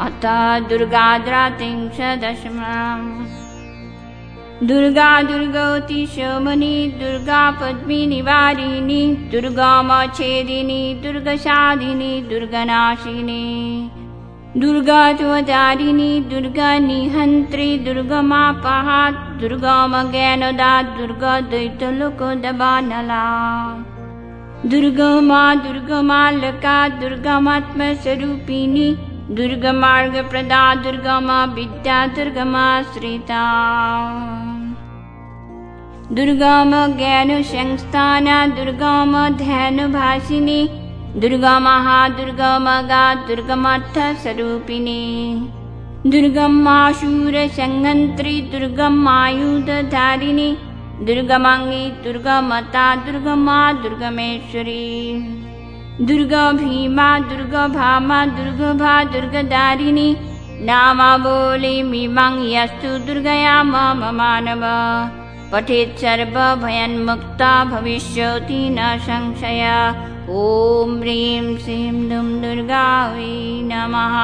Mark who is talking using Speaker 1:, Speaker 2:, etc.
Speaker 1: दुर्गाद्रात्रिंशदशमम् दुर्गा दुर्गवती शमनी दुर्गा पद्मिनिवारिणी दुर्गामच्छेदिनी दुर्गसाधिनी दुर्गनाशिनी। दुर्गात्वचारिणी दुर्गनिहन्त्री दुर्गमापहा दुर्गमज्ञानदा दुर्गदैत्यलोकदबानला दुर्गमा दुर्गमालका दुर्गमात्मस्वरूपिणी दुर्गमार्गप्रदा दुर्गमा विद्या दुर्गमाश्रिता दुर्गमज्ञानसंस्थाना दुर्गमध्यानभासिनी दुर्गमहा दुर्गमगा दुर्गमर्थस्वरूपिणी दुर्गमाशूरसङ्गन्त्री दुर्गमायुधधारिणी दुर्गमाङ्गी दुर्गमता दुर्गमा दुर्गमेश्वरी दुर्गा भीमा दुर्गभामा दुर्गभा दुर्गदारिणी नामाबोले मीमां यस्तु दुर्गया मम मानव। पठेत् सर्वभयन्मुक्ता भविष्यति न संशय। ॐ ह्रीं श्रीं दुं दुर्गा वै नमः